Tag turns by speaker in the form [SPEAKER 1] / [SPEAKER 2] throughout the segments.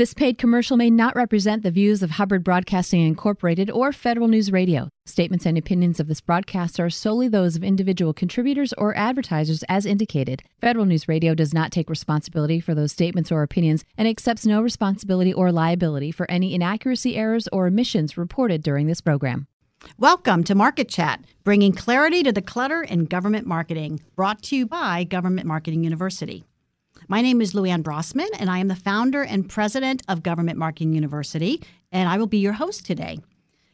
[SPEAKER 1] This paid commercial may not represent the views of Hubbard Broadcasting Incorporated or Federal News Radio. Statements and opinions of this broadcast are solely those of individual contributors or advertisers as indicated. Federal News Radio does not take responsibility for those statements or opinions and accepts no responsibility or liability for any inaccuracy, errors, or omissions reported during this program.
[SPEAKER 2] Welcome to Market Chat, bringing clarity to the clutter in government marketing, brought to you by Government Marketing University. My name is Lou Ann Brossman, and I am the founder and president of Government Marketing University, and I will be your host today.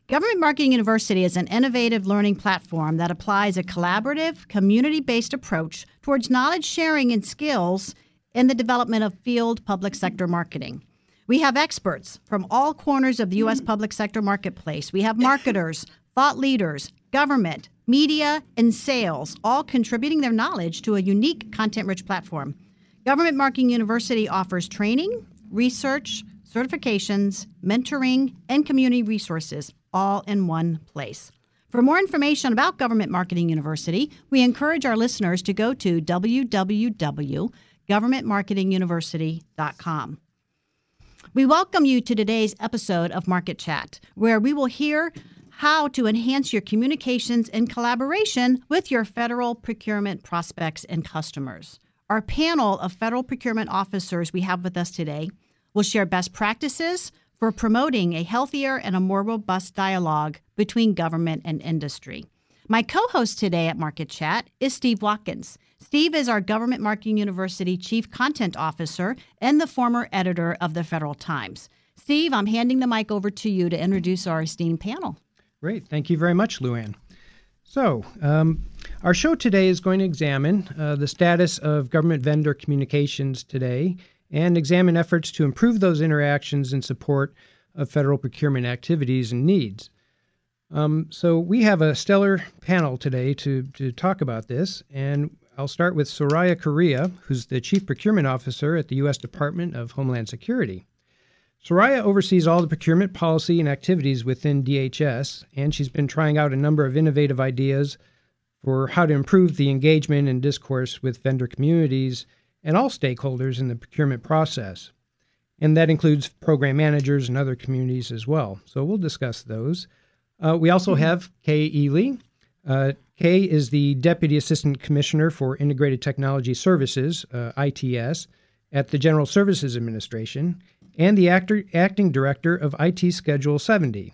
[SPEAKER 2] Government Marketing University is an innovative learning platform that applies a collaborative, community based approach towards knowledge sharing and skills in the development of field public sector marketing. We have experts from all corners of the U.S. public sector marketplace. We have marketers, thought leaders, government, media, and sales, all contributing their knowledge to a unique content rich platform. Government Marketing University offers training, research, certifications, mentoring, and community resources all in one place. For more information about Government Marketing University, we encourage our listeners to go to www.governmentmarketinguniversity.com. We welcome you to today's episode of Market Chat, where we will hear how to enhance your communications and collaboration with your federal procurement prospects and customers. Our panel of federal procurement officers we have with us today will share best practices for promoting a healthier and a more robust dialogue between government and industry. My co host today at Market Chat is Steve Watkins. Steve is our Government Marketing University Chief Content Officer and the former editor of the Federal Times. Steve, I'm handing the mic over to you to introduce our esteemed panel.
[SPEAKER 3] Great. Thank you very much, Lou Ann. So, um, our show today is going to examine uh, the status of government vendor communications today and examine efforts to improve those interactions in support of federal procurement activities and needs. Um, so, we have a stellar panel today to, to talk about this, and I'll start with Soraya Correa, who's the Chief Procurement Officer at the U.S. Department of Homeland Security. Soraya oversees all the procurement policy and activities within DHS, and she's been trying out a number of innovative ideas for how to improve the engagement and discourse with vendor communities and all stakeholders in the procurement process. And that includes program managers and other communities as well. So we'll discuss those. Uh, we also mm-hmm. have Kay Ely. Uh, Kay is the Deputy Assistant Commissioner for Integrated Technology Services, uh, ITS, at the General Services Administration and the actor, acting director of IT Schedule 70.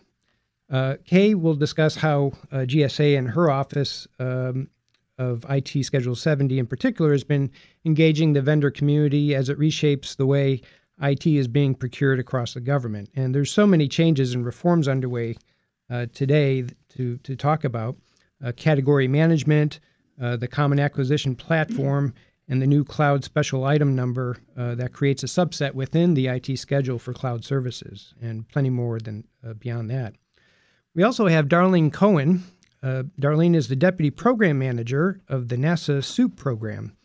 [SPEAKER 3] Uh, Kay will discuss how uh, GSA and her office um, of IT Schedule 70 in particular has been engaging the vendor community as it reshapes the way IT is being procured across the government. And there's so many changes and reforms underway uh, today to, to talk about uh, category management, uh, the Common Acquisition Platform, and the new cloud special item number uh, that creates a subset within the IT schedule for cloud services, and plenty more than uh, beyond that. We also have Darlene Cohen. Uh, Darlene is the deputy program manager of the NASA SEWP program.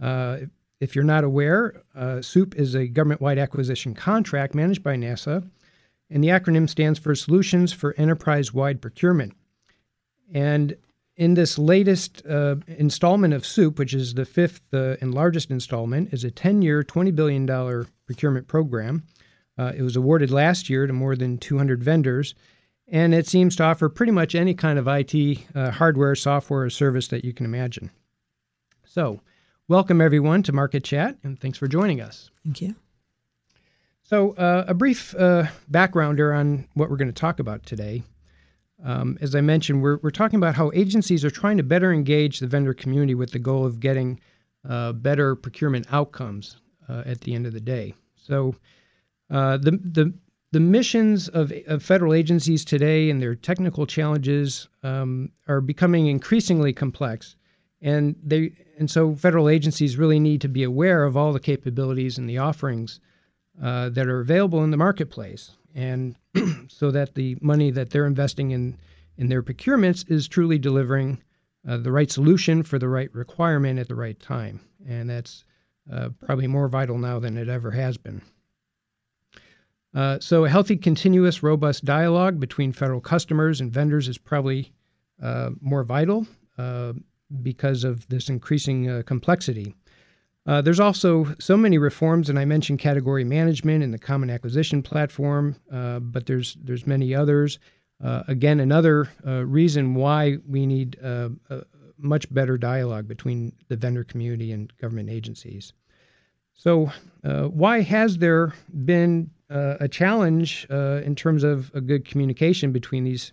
[SPEAKER 3] Uh, if you're not aware, uh, SEWP is a government wide acquisition contract managed by NASA, and the acronym stands for Solutions for Enterprise Wide Procurement. And in this latest uh, installment of SEWP, which is the fifth uh, and largest installment, is a 10-year, $20 billion procurement program. Uh, it was awarded last year to more than 200 vendors, and it seems to offer pretty much any kind of IT uh, hardware, software, or service that you can imagine. So, welcome everyone to Market Chat, and thanks for joining us.
[SPEAKER 4] Thank you.
[SPEAKER 3] So, uh, a brief uh, backgrounder on what we're going to talk about today. Um, as I mentioned, we're, we're talking about how agencies are trying to better engage the vendor community with the goal of getting uh, better procurement outcomes uh, at the end of the day. So, uh, the, the, the missions of, of federal agencies today and their technical challenges um, are becoming increasingly complex. And, they, and so, federal agencies really need to be aware of all the capabilities and the offerings uh, that are available in the marketplace and so that the money that they're investing in in their procurements is truly delivering uh, the right solution for the right requirement at the right time. And that's uh, probably more vital now than it ever has been. Uh, so, a healthy, continuous, robust dialogue between federal customers and vendors is probably uh, more vital uh, because of this increasing uh, complexity. Uh, there's also so many reforms, and I mentioned category management and the common acquisition platform, but there's there's many others. Again, another reason why we need a much better dialogue between the vendor community and government agencies. So, why has there been a challenge in terms of a good communication between these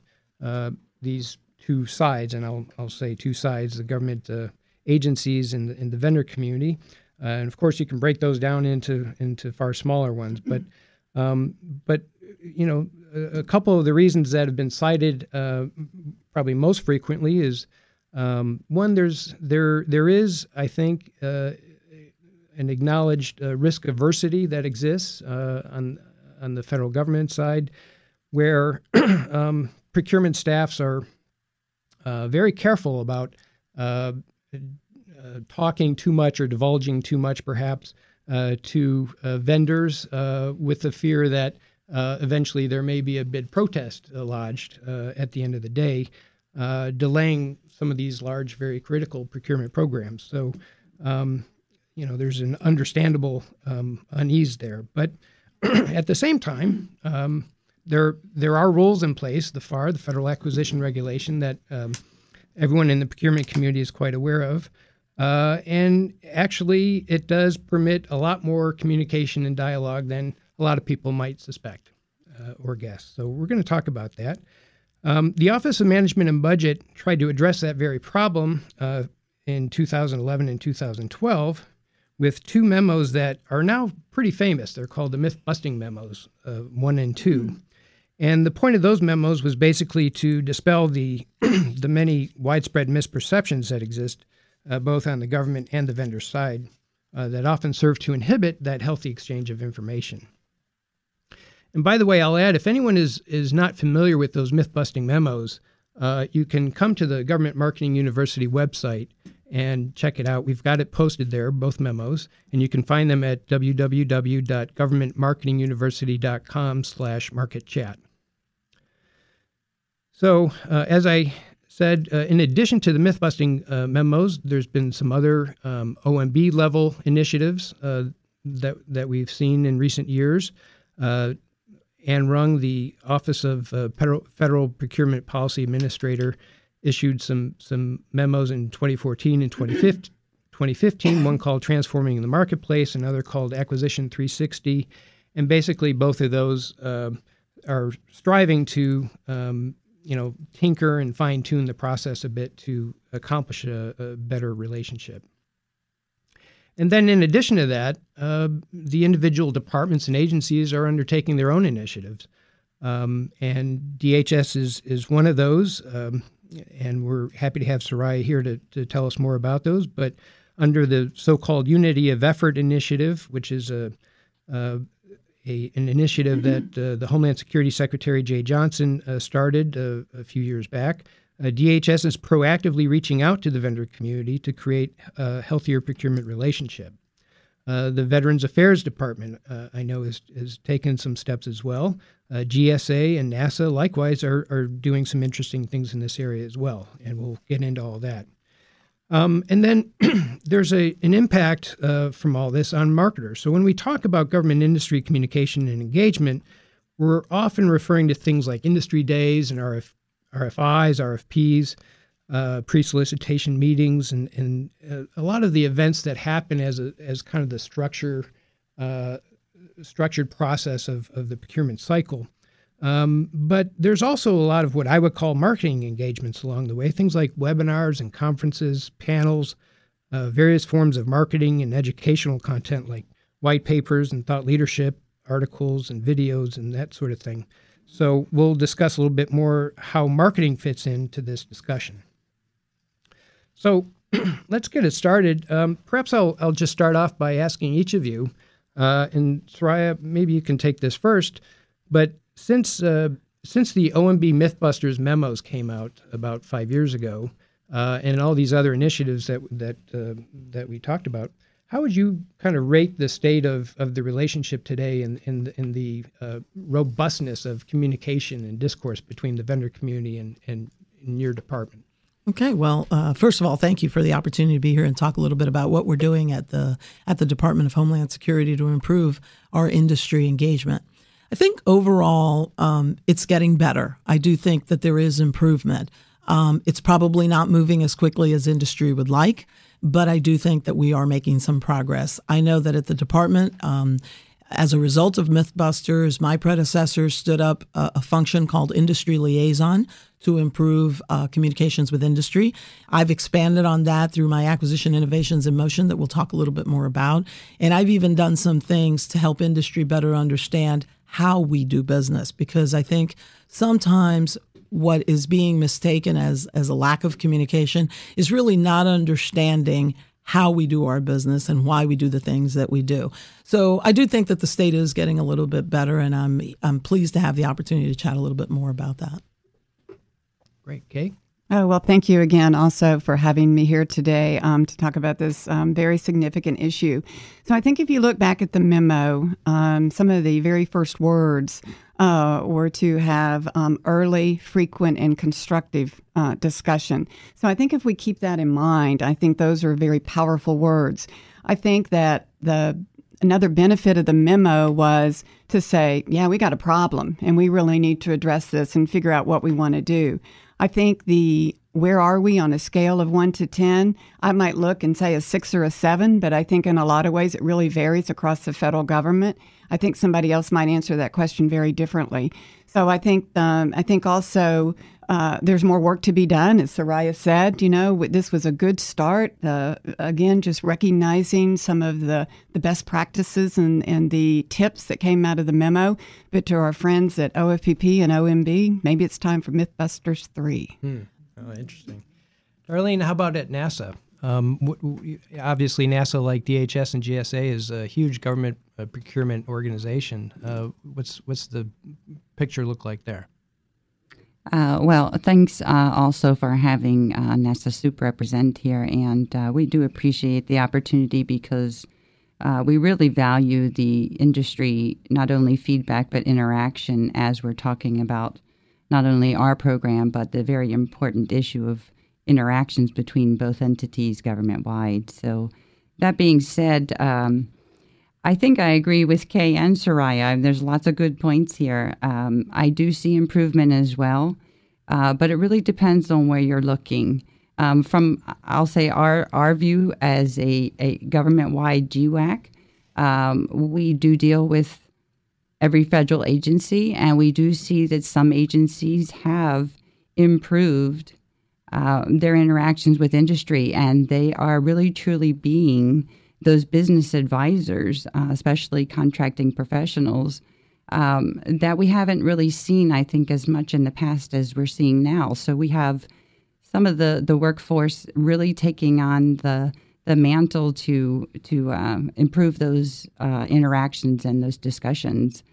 [SPEAKER 3] these two sides? And I'll I'll say two sides: the government agencies and the, and the vendor community. Uh, and of course, you can break those down into into far smaller ones. But um, but you know, a, a, couple of the reasons that have been cited uh, probably most frequently is um, one. There's there there is I think uh, an acknowledged uh, risk aversity that exists uh, on on the federal government side, where um, procurement staffs are uh, very careful about uh, talking too much or divulging too much, perhaps, uh, to uh, vendors with the fear that eventually there may be a bid protest lodged at the end of the day, delaying some of these large, very critical procurement programs. So, um, you know, there's an understandable um, unease there. But at the same time, um, there there are rules in place, the FAR, the Federal Acquisition Regulation, that um, everyone in the procurement community is quite aware of. Uh, and actually, it does permit a lot more communication and dialogue than a lot of people might suspect uh, or guess. So, we're going to talk about that. Um, the Office of Management and Budget tried to address that very problem uh, in 2011 and 2012 with two memos that are now pretty famous. They're called the myth busting memos, uh, one and 2 mm-hmm. And the point of those memos was basically to dispel the, the many widespread misperceptions that exist uh, both on the government and the vendor side, uh, that often serve to inhibit that healthy exchange of information. And by the way, I'll add if anyone is, is not familiar with those myth busting memos, uh, you can come to the Government Marketing University website and check it out. We've got it posted there, both memos, and you can find them at www.governmentmarketinguniversity.com slash marketchat. So, uh, as I said, uh, in addition to the myth busting uh, memos, there's been some other um, OMB level initiatives uh, that, that we've seen in recent years. Uh, Anne Rung, the Office of uh, Federal, Procurement Policy Administrator, issued some, some memos in 2014 and 2015. 2015, one called Transforming the Marketplace, another called Acquisition 360. And basically, both of those uh, are striving to um, you know, tinker and fine tune the process a bit to accomplish a, a better relationship. And then, in addition to that, uh, the individual departments and agencies are undertaking their own initiatives. Um, and DHS is, is one of those. Um, and we're happy to have Soraya here to, to tell us more about those. But under the so called Unity of Effort Initiative, which is a, a a, an initiative mm-hmm. that uh, the Homeland Security Secretary Jeh Johnson uh, started uh, a few years back. Uh, DHS is proactively reaching out to the vendor community to create a healthier procurement relationship. Uh, the Veterans Affairs Department, uh, I know, has, has taken some steps as well. GSA and NASA, likewise, are, are doing some interesting things in this area as well, and we'll get into all that. Um, and then there's a, an impact uh, from all this on marketers. So when we talk about government industry communication and engagement, we're often referring to things like industry days and RF, RFIs, RFPs, uh, pre-solicitation meetings, and, and uh, a lot of the events that happen as a, as kind of the structure uh, structured process of, of the procurement cycle. Um, but there's also a lot of what I would call marketing engagements along the way, things like webinars and conferences, panels, uh, various forms of marketing and educational content like white papers and thought leadership, articles and videos and that sort of thing. So we'll discuss a little bit more how marketing fits into this discussion. So let's get it started. Um, perhaps I'll, I'll just start off by asking each of you, uh, and Soraya, maybe you can take this first, but since uh, since the OMB MythBusters memos came out about five years ago, uh, and all these other initiatives that that uh, that we talked about, how would you kind of rate the state of, of the relationship today and in, in, in, the uh, robustness of communication and discourse between the vendor community and, and in your department?
[SPEAKER 4] Okay, well, uh, first of all, thank you for the opportunity to be here and talk a little bit about what we're doing at the at the Department of Homeland Security to improve our industry engagement. I think overall, um, it's getting better. I do think that there is improvement. Um, it's probably not moving as quickly as industry would like, but I do think that we are making some progress. I know that at the department, um, as a result of Mythbusters, my predecessor stood up a, a function called Industry Liaison to improve uh, communications with industry. I've expanded on that through my acquisition innovations in motion that we'll talk a little bit more about. And I've even done some things to help industry better understand how we do business because I think sometimes what is being mistaken as as a lack of communication is really not understanding how we do our business and why we do the things that we do. So I do think that the state is getting a little bit better, and I'm I'm pleased to have the opportunity to chat a little bit more about that.
[SPEAKER 3] Great, Kay.
[SPEAKER 5] Oh, well, thank you again also for having me here today um, to talk about this um, very significant issue. So, I think if you look back at the memo, um, some of the very first words uh, were to have um, early, frequent, and constructive uh, discussion. So, I think if we keep that in mind, I think those are very powerful words. I think that the another benefit of the memo was to say, yeah, we got a problem and we really need to address this and figure out what we want to do. I think the where are we on a scale of one to 10? I might look and say a six or a seven, but I think in a lot of ways it really varies across the federal government. I think somebody else might answer that question very differently. So I think um, I think also uh, there's more work to be done, as Soraya said. You know, this was a good start. Uh, again, just recognizing some of the, the best practices and, and the tips that came out of the memo. But to our friends at OFPP and OMB, maybe it's time for Mythbusters 3.
[SPEAKER 3] Hmm. Oh, interesting. Darlene, how about at NASA? Um, w- w- obviously, NASA, like DHS and GSA, is a huge government uh, procurement organization. Uh, what's what's the picture look like there?
[SPEAKER 6] Uh, well, thanks uh, also for having uh, NASA SEWP represent here, and uh, we do appreciate the opportunity because uh, we really value the industry not only feedback but interaction as we're talking about not only our program but the very important issue of interactions between both entities government wide. So, that being said. Um, I think I agree with Kay and Soraya. There's lots of good points here. Um, I do see improvement as well, uh, but it really depends on where you're looking. Um, from I'll say our our view as a, a government wide GWAC, um, we do deal with every federal agency, and we do see that some agencies have improved uh, their interactions with industry, and they are really truly being those business advisors, uh, especially contracting professionals, um, that we haven't really seen, I think, as much in the past as we're seeing now. So we have some of the, the workforce really taking on the the mantle to to uh, improve those uh, interactions and those discussions.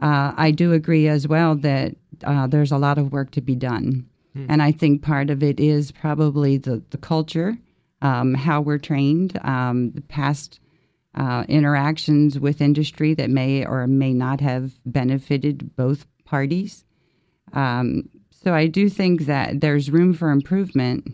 [SPEAKER 6] Uh, I do agree as well that uh, there's a lot of work to be done, hmm. and I think part of it is probably the the culture um, how we're trained, um, past uh, interactions with industry that may or may not have benefited both parties. Um, so I do think that there's room for improvement.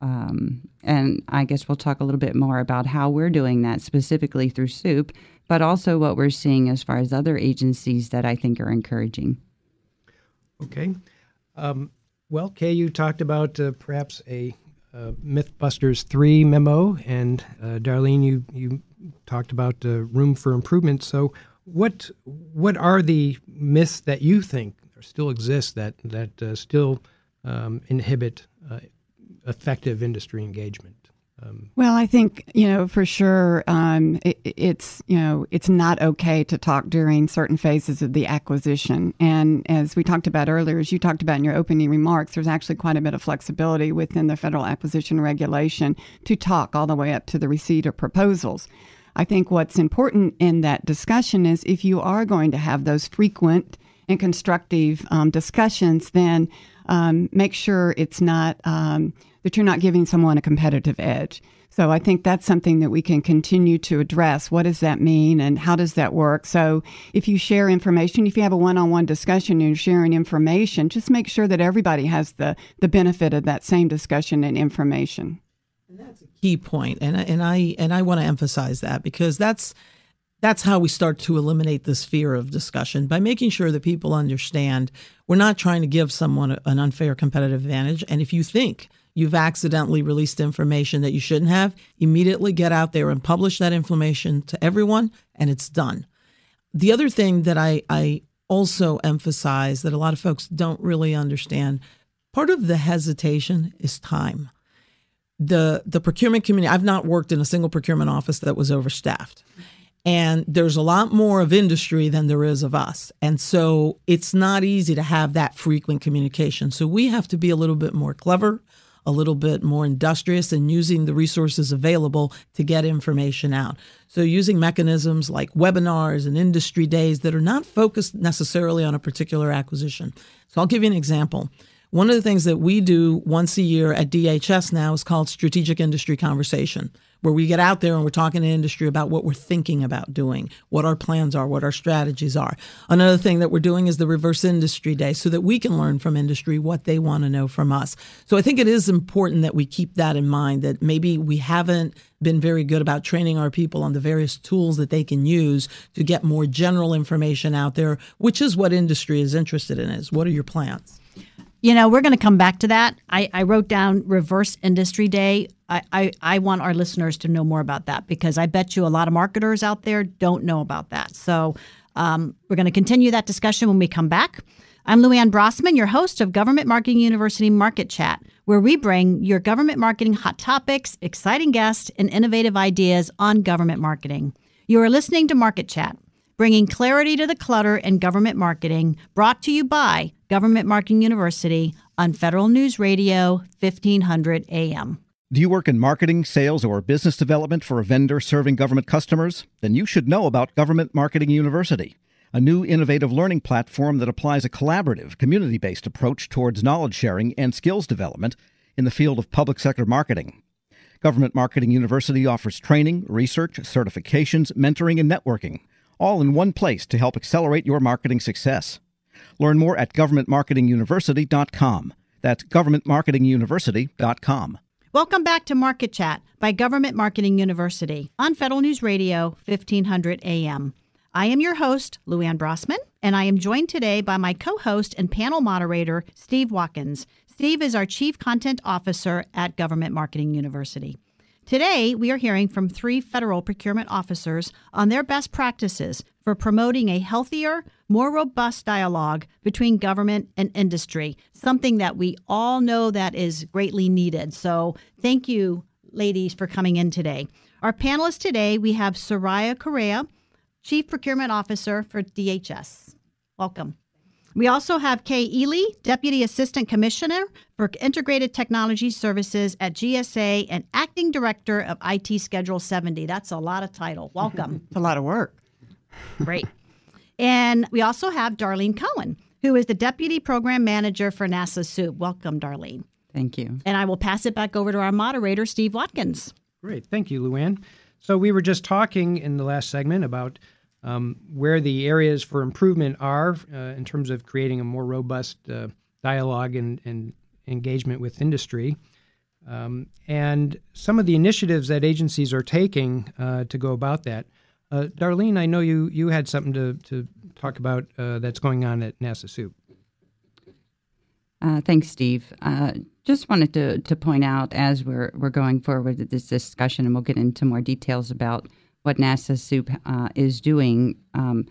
[SPEAKER 6] Um, and I guess we'll talk a little bit more about how we're doing that specifically through SEWP, but also what we're seeing as far as other agencies that I think are encouraging.
[SPEAKER 3] Okay. Um, well, Kay, you talked about uh, perhaps a uh, Mythbusters 3 memo, and uh, Darlene, you, you talked about uh, room for improvement. So, what what are the myths that you think still exist that that uh, still um, inhibit uh, effective industry engagement?
[SPEAKER 5] Um, well, I think you know for sure um, it, it's you know it's not okay to talk during certain phases of the acquisition. And as we talked about earlier, as you talked about in your opening remarks, there's actually quite a bit of flexibility within the federal acquisition regulation to talk all the way up to the receipt of proposals. I think what's important in that discussion is if you are going to have those frequent and constructive um, discussions, then um, make sure it's not um, that you're not giving someone a competitive edge. So I think that's something that we can continue to address. What does that mean and how does that work? So if you share information, if you have a one-on-one discussion and you're sharing information, just make sure that everybody has the, the benefit of that same discussion and information.
[SPEAKER 4] And that's a key point, and and I and I want to emphasize that because that's that's how we start to eliminate this fear of discussion by making sure that people understand we're not trying to give someone an unfair competitive advantage. And if you think you've accidentally released information that you shouldn't have, immediately get out there and publish that information to everyone, and it's done. The other thing that I, I also emphasize that a lot of folks don't really understand part of the hesitation is time. The, the procurement community, I've not worked in a single procurement office that was overstaffed. And there's a lot more of industry than there is of us. And so it's not easy to have that frequent communication. So we have to be a little bit more clever, a little bit more industrious in using the resources available to get information out. So using mechanisms like webinars and industry days that are not focused necessarily on a particular acquisition. So I'll give you an example. One of the things that we do once a year at DHS now is called Strategic Industry Conversation where we get out there and we're talking to industry about what we're thinking about doing, what our plans are, what our strategies are. Another thing that we're doing is the reverse industry day so that we can learn from industry what they want to know from us. So I think it is important that we keep that in mind that maybe we haven't been very good about training our people on the various tools that they can use to get more general information out there, which is what industry is interested in is what are your plans?
[SPEAKER 2] You know, we're going to come back to that. I, I wrote down Reverse Industry Day. I, I, I, want our listeners to know more about that because I bet you a lot of marketers out there don't know about that. So um, we're going to continue that discussion when we come back. I'm Lou Ann Brossman, your host of Government Marketing University Market Chat, where we bring your government marketing hot topics, exciting guests, and innovative ideas on government marketing. You are listening to Market Chat bringing clarity to the clutter in government marketing, brought to you by Government Marketing University on Federal News Radio, 1500 AM.
[SPEAKER 7] Do you work in marketing, sales, or business development for a vendor serving government customers? Then you should know about Government Marketing University, a new innovative learning platform that applies a collaborative, community based approach towards knowledge sharing and skills development in the field of public sector marketing. Government Marketing University offers training, research, certifications, mentoring, and networking all in one place to help accelerate your marketing success. Learn more at governmentmarketinguniversity.com. That's governmentmarketinguniversity.com.
[SPEAKER 2] Welcome back to Market Chat by Government Marketing University on Federal News Radio, 1500 AM. I am your host, Lou Ann Brossman, and I am joined today by my co host and panel moderator, Steve Watkins. Steve is our Chief Content Officer at Government Marketing University. Today, we are hearing from three federal procurement officers on their best practices for promoting a healthier, more robust dialogue between government and industry, something that we all know that is greatly needed. So, thank you, ladies, for coming in today. Our panelists today, we have Soraya Correa, Chief Procurement Officer for DHS. Welcome. We also have Kay Ely, Deputy Assistant Commissioner for Integrated Technology Services at GSA and Acting Director of IT Schedule 70. That's a lot of title. Welcome.
[SPEAKER 5] it's a lot of work.
[SPEAKER 2] Great. And we also have Darlene Cohen, who is the Deputy Program Manager for NASA SEWP. Welcome, Darlene.
[SPEAKER 6] Thank you.
[SPEAKER 2] And I will pass it back over to our moderator, Steve Watkins.
[SPEAKER 3] Great. Thank you, Lou Ann. So we were just talking in the last segment about um, where the areas for improvement are uh, in terms of creating a more robust uh, dialogue and, and, engagement with industry. Um, and some of the initiatives that agencies are taking uh, to go about that. Uh, Darlene, I know you, you had something to, to talk about uh, that's going on at NASA SEWP.
[SPEAKER 6] Uh, thanks, Steve. just wanted to, to point out as we're, we're going forward with this discussion, and we'll get into more details about what NASA SEWP uh, is doing. Um,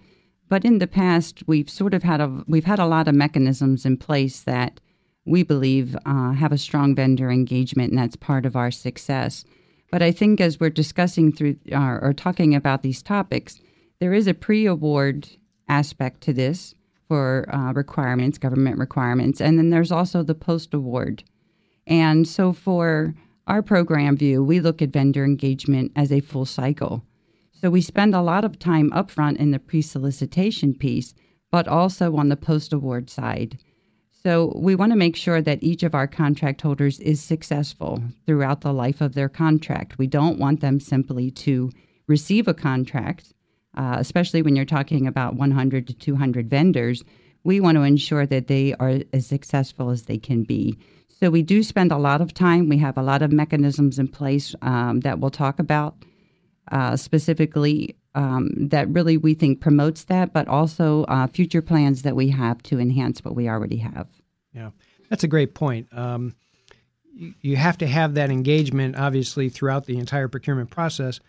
[SPEAKER 6] but in the past, we've sort of had a we've had a lot of mechanisms in place that we believe uh, have a strong vendor engagement, and that's part of our success. But I think as we're discussing through uh, or talking about these topics, there is a pre-award aspect to this for uh, requirements, government requirements, and then there's also the post-award. And so for our program view, we look at vendor engagement as a full cycle. So we spend a lot of time upfront in the pre solicitation piece, but also on the post award side. So we want to make sure that each of our contract holders is successful throughout the life of their contract. We don't want them simply to receive a contract, uh, especially when you're talking about 100 to 200 vendors. We want to ensure that they are as successful as they can be. So we do spend a lot of time. We have a lot of mechanisms in place um, that we'll talk about uh, specifically um, that really we think promotes that, but also uh, future plans that we have to enhance what we already have.
[SPEAKER 3] Yeah, that's a great point. Um, you, you have to have that engagement, obviously, throughout the entire procurement process,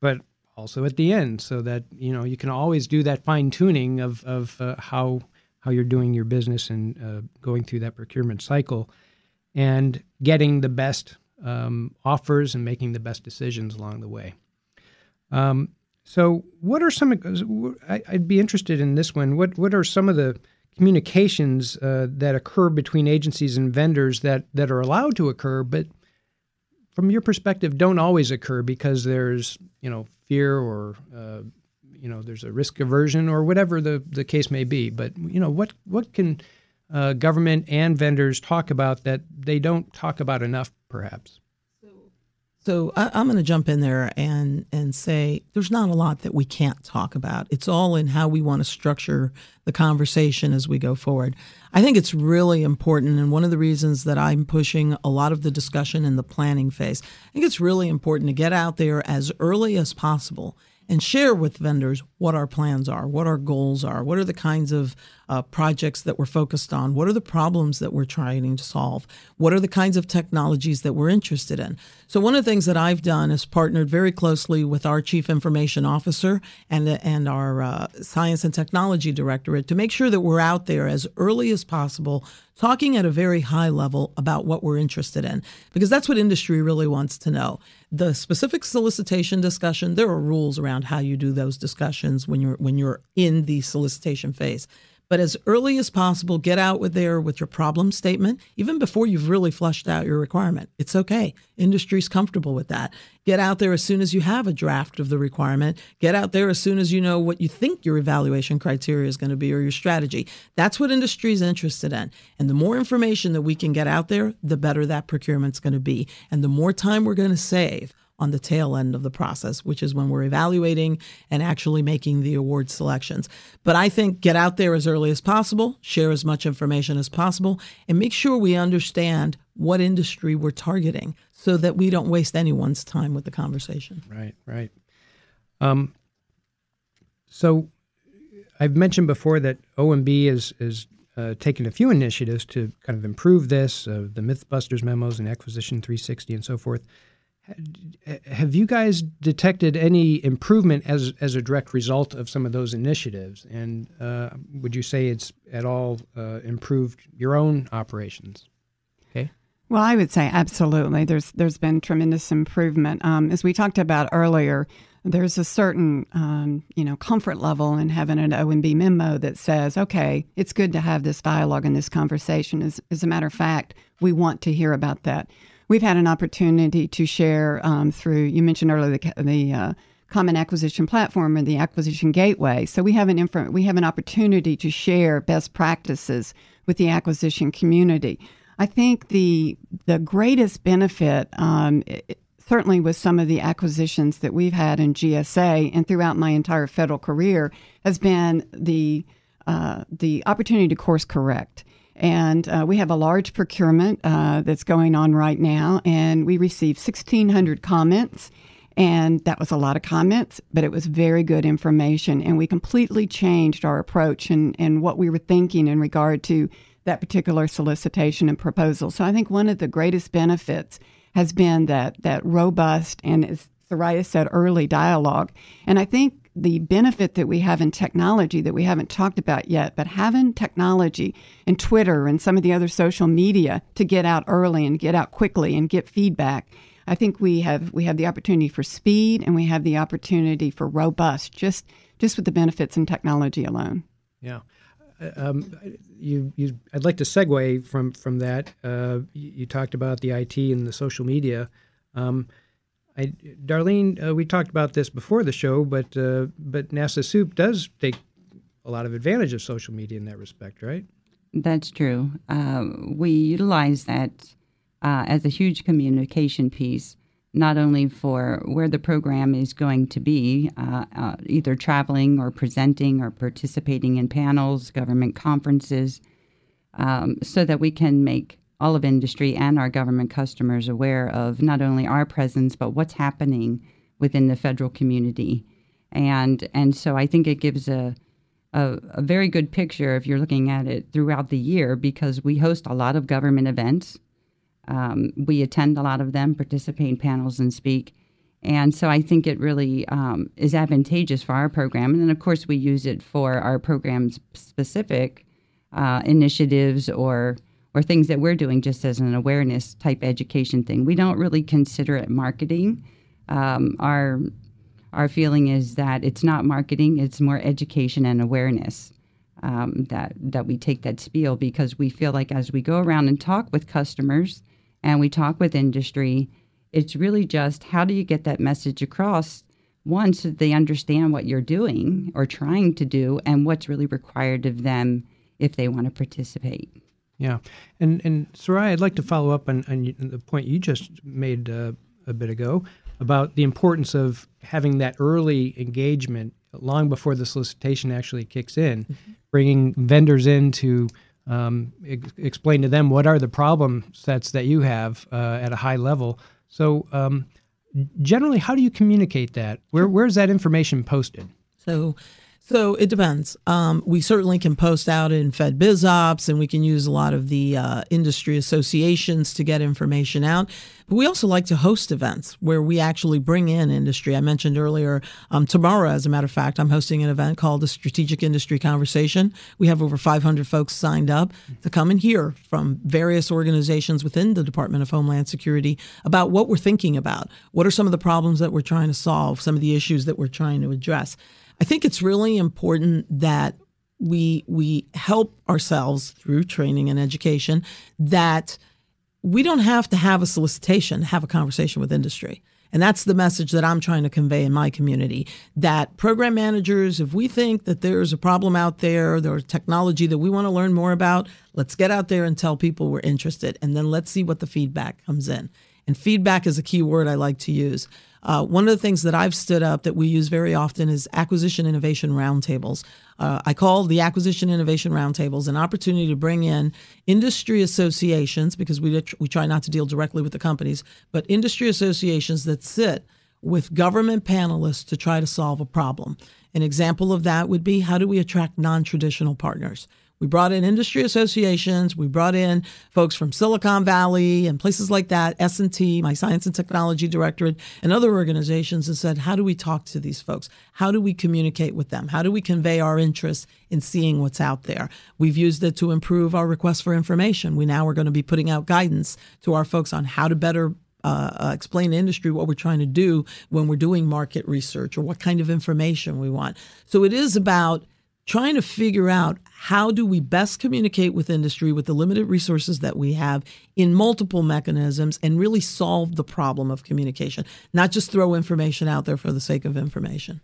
[SPEAKER 3] but also at the end, so that you know you can always do that fine tuning of of uh, how how you're doing your business and uh, going through that procurement cycle, and getting the best um, offers and making the best decisions along the way. Um, so, what are some? I'd be interested in this one. What What are some of the communications uh, that occur between agencies and vendors that that are allowed to occur, but from your perspective, don't always occur because there's you know fear or uh, you know there's a risk aversion or whatever the the case may be. But you know what what can uh, government and vendors talk about that they don't talk about enough, perhaps?
[SPEAKER 4] So I, am going to jump in there and and say there's not a lot that we can't talk about. It's all in how we want to structure the conversation as we go forward. I think it's really important, and one of the reasons that I'm pushing a lot of the discussion in the planning phase, I think it's really important to get out there as early as possible and share with vendors what our plans are, what our goals are, what are the kinds of uh, projects that we're focused on, what are the problems that we're trying to solve, what are the kinds of technologies that we're interested in. So, one of the things that I've done is partnered very closely with our Chief Information Officer and, and our uh, Science and Technology Directorate to make sure that we're out there as early as possible talking at a very high level about what we're interested in, because that's what industry really wants to know. The specific solicitation discussion, there are rules around how you do those discussions when you're when you're in the solicitation phase. But as early as possible, get out with there with your problem statement, even before you've really flushed out your requirement. It's okay. Industry's comfortable with that. Get out there as soon as you have a draft of the requirement. Get out there as soon as you know what you think your evaluation criteria is going to be or your strategy. That's what industry is interested in. And the more information that we can get out there, the better that procurement's going to be. And the more time we're going to save on the tail end of the process, which is when we're evaluating and actually making the award selections. But I think get out there as early as possible, share as much information as possible, and make sure we understand what industry we're targeting so that we don't waste anyone's time with the conversation.
[SPEAKER 3] Right, right. Um, so I've mentioned before that OMB is is uh, taken a few initiatives to kind of improve this, uh, the MythBusters memos and Acquisition 360 and so forth have you guys detected any improvement as as a direct result of some of those initiatives? And uh, would you say it's at all uh, improved your own operations? Okay.
[SPEAKER 5] Well, I would say absolutely. There's there's been tremendous improvement. Um, as we talked about earlier, there's a certain um, you know comfort level in having an OMB memo that says, okay, it's good to have this dialogue and this conversation. As, as a matter of fact, we want to hear about that we've had an opportunity to share um, through, you mentioned earlier the, the uh, common acquisition platform and the acquisition gateway. So we have an inf- we have an opportunity to share best practices with the acquisition community. I think the the greatest benefit, um, it, certainly with some of the acquisitions that we've had in GSA and throughout my entire federal career, has been the uh, the opportunity to course correct. And uh, we have a large procurement uh, that's going on right now, and we received 1,600 comments. And that was a lot of comments, but it was very good information. And we completely changed our approach and, and what we were thinking in regard to that particular solicitation and proposal. So I think one of the greatest benefits has been that, that robust and, as Soraya said, early dialogue. And I think the benefit that we have in technology that we haven't talked about yet, but having technology and Twitter and some of the other social media to get out early and get out quickly and get feedback. I think we have we have the opportunity for speed and we have the opportunity for robust just just with the benefits in technology alone.
[SPEAKER 3] Yeah. Uh, um, you, you, I'd like to segue from from that. Uh, you, talked about the IT and the social media. Um, I, Darlene, uh, we talked about this before the show, but uh, but NASA SEWP does take a lot of advantage of social media in that respect, right?
[SPEAKER 6] That's true. Uh, we utilize that uh, as a huge communication piece, not only for where the program is going to be, uh, uh either traveling or presenting or participating in panels, government conferences, um, so that we can make all of industry and our government customers aware of not only our presence, but what's happening within the federal community. And, and so I think it gives a, a, a, very good picture if you're looking at it throughout the year because we host a lot of government events. Um, we attend a lot of them, participate in panels, and speak. And so I think it really um, is advantageous for our program. And then, of course, we use it for our program's specific uh, initiatives or or things that we're doing just as an awareness type education thing. We don't really consider it marketing. Um, our our feeling is that it's not marketing; it's more education and awareness. Um, that that we take that spiel because we feel like as we go around and talk with customers and we talk with industry, it's really just how do you get that message across one so they understand what you're doing or trying to do and what's really required of them if they want to participate.
[SPEAKER 3] Yeah, and and Soraya, I'd like to follow up on, on the point you just made uh, a bit ago about the importance of having that early engagement long before the solicitation actually kicks in, mm-hmm. bringing vendors in to um, ex- explain to them what are the problem sets that you have uh, at a high level. So, um, generally, how do you communicate that? Where where's that information posted?
[SPEAKER 4] So, so it depends. Um, we certainly can post out in FedBizOpps, and we can use a lot of the uh, industry associations to get information out. But we also like to host events where we actually bring in industry. I mentioned earlier um, tomorrow, as a matter of fact, I'm hosting an event called the Strategic Industry Conversation. We have over 500 folks signed up to come and hear from various organizations within the Department of Homeland Security about what we're thinking about. What are some of the problems that we're trying to solve? Some of the issues that we're trying to address. I think it's really important that we we help ourselves through training and education that we don't have to have a solicitation, have a conversation with industry. And that's the message that I'm trying to convey in my community that program managers, if we think that there's a problem out there, there's technology that we want to learn more about, let's get out there and tell people we're interested. And then let's see what the feedback comes in. And feedback is a key word I like to use. Uh, one of the things that I've stood up that we use very often is acquisition innovation roundtables. Uh, I call the acquisition innovation roundtables an opportunity to bring in industry associations because we we try not to deal directly with the companies, but industry associations that sit with government panelists to try to solve a problem. An example of that would be how do we attract non-traditional partners? We brought in industry associations. We brought in folks from Silicon Valley and places like that, S&T, my Science and Technology Directorate, and other organizations and said, how do we talk to these folks? How do we communicate with them? How do we convey our interest in seeing what's out there? We've used it to improve our request for information. We now are going to be putting out guidance to our folks on how to better uh, uh, explain to industry what we're trying to do when we're doing market research or what kind of information we want. So it is about trying to figure out how do we best communicate with industry with the limited resources that we have in multiple mechanisms and really solve the problem of communication not just throw information out there for the sake of information.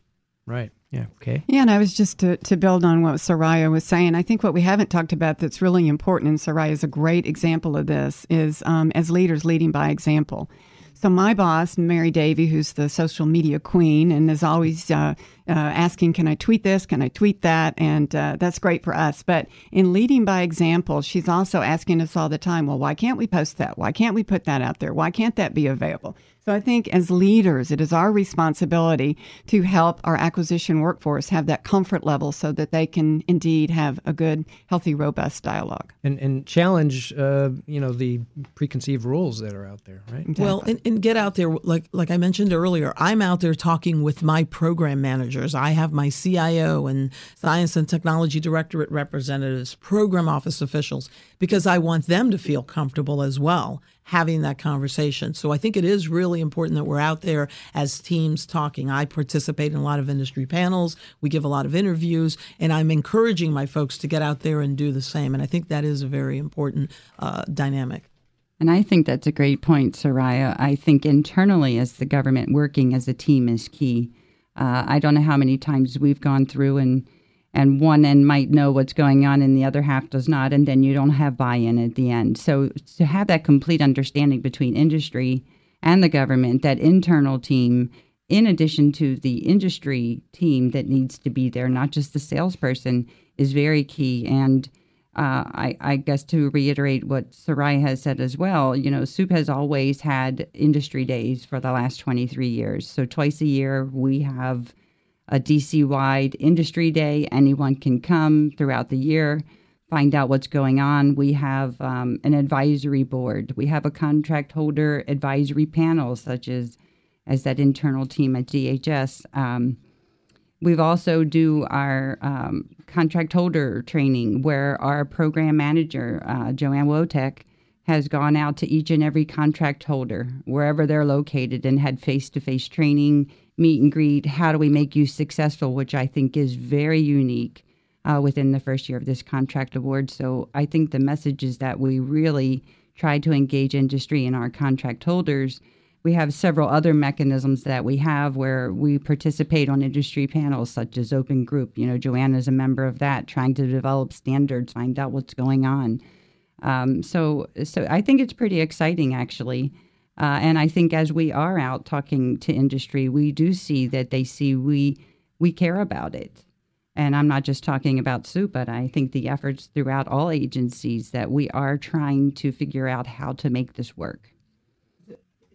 [SPEAKER 3] Right. Yeah. Okay.
[SPEAKER 5] Yeah and i was just to, to build on what soraya was saying i think what we haven't talked about that's really important and soraya is a great example of this is um, as leaders leading by example so my boss, Mary Davie, who's the social media queen, and is always uh, uh, asking, "Can I tweet this? Can I tweet that?" And uh, that's great for us. But in leading by example, she's also asking us all the time, "Well, why can't we post that? Why can't we put that out there? Why can't that be available?" So I think as leaders, it is our responsibility to help our acquisition workforce have that comfort level so that they can indeed have a good, healthy, robust dialogue.
[SPEAKER 3] And, and challenge, uh, you know, the preconceived rules that are out there, right?
[SPEAKER 4] Exactly. Well, and, and get out there, like like I mentioned earlier, I'm out there talking with my program managers. I have my CIO and Science and Technology Directorate representatives, program office officials, because I want them to feel comfortable as well having that conversation. So I think it is really important that we're out there as teams talking. I participate in a lot of industry panels, we give a lot of interviews, and I'm encouraging my folks to get out there and do the same. And I think that is a very important uh, dynamic.
[SPEAKER 6] And I think that's a great point, Soraya. I think internally, as the government, working as a team is key. Uh, I don't know how many times we've gone through and and one end might know what's going on and the other half does not, and then you don't have buy in at the end. So, to have that complete understanding between industry and the government, that internal team, in addition to the industry team that needs to be there, not just the salesperson, is very key. And uh, I, I, guess to reiterate what Soraya has said as well, you know, SEWP has always had industry days for the last 23 years. So twice a year we have a DC wide industry day. Anyone can come throughout the year, find out what's going on. We have um, an advisory board. We have a contract holder advisory panel, such as as that internal team at DHS. Um, We've also do our um, contract holder training where our program manager, uh, Joanne Woytek, has gone out to each and every contract holder, wherever they're located, and had face to face training, meet and greet. How do we make you successful? Which I think is very unique uh, within the first year of this contract award. So I think the message is that we really try to engage industry and our contract holders we have several other mechanisms that we have where we participate on industry panels such as open group you know Joanne is a member of that trying to develop standards find out what's going on um, so so i think it's pretty exciting actually uh, and i think as we are out talking to industry we do see that they see we we care about it. And i'm not just talking about SEWP but i think the efforts throughout all agencies that we are trying to figure out how to make this work.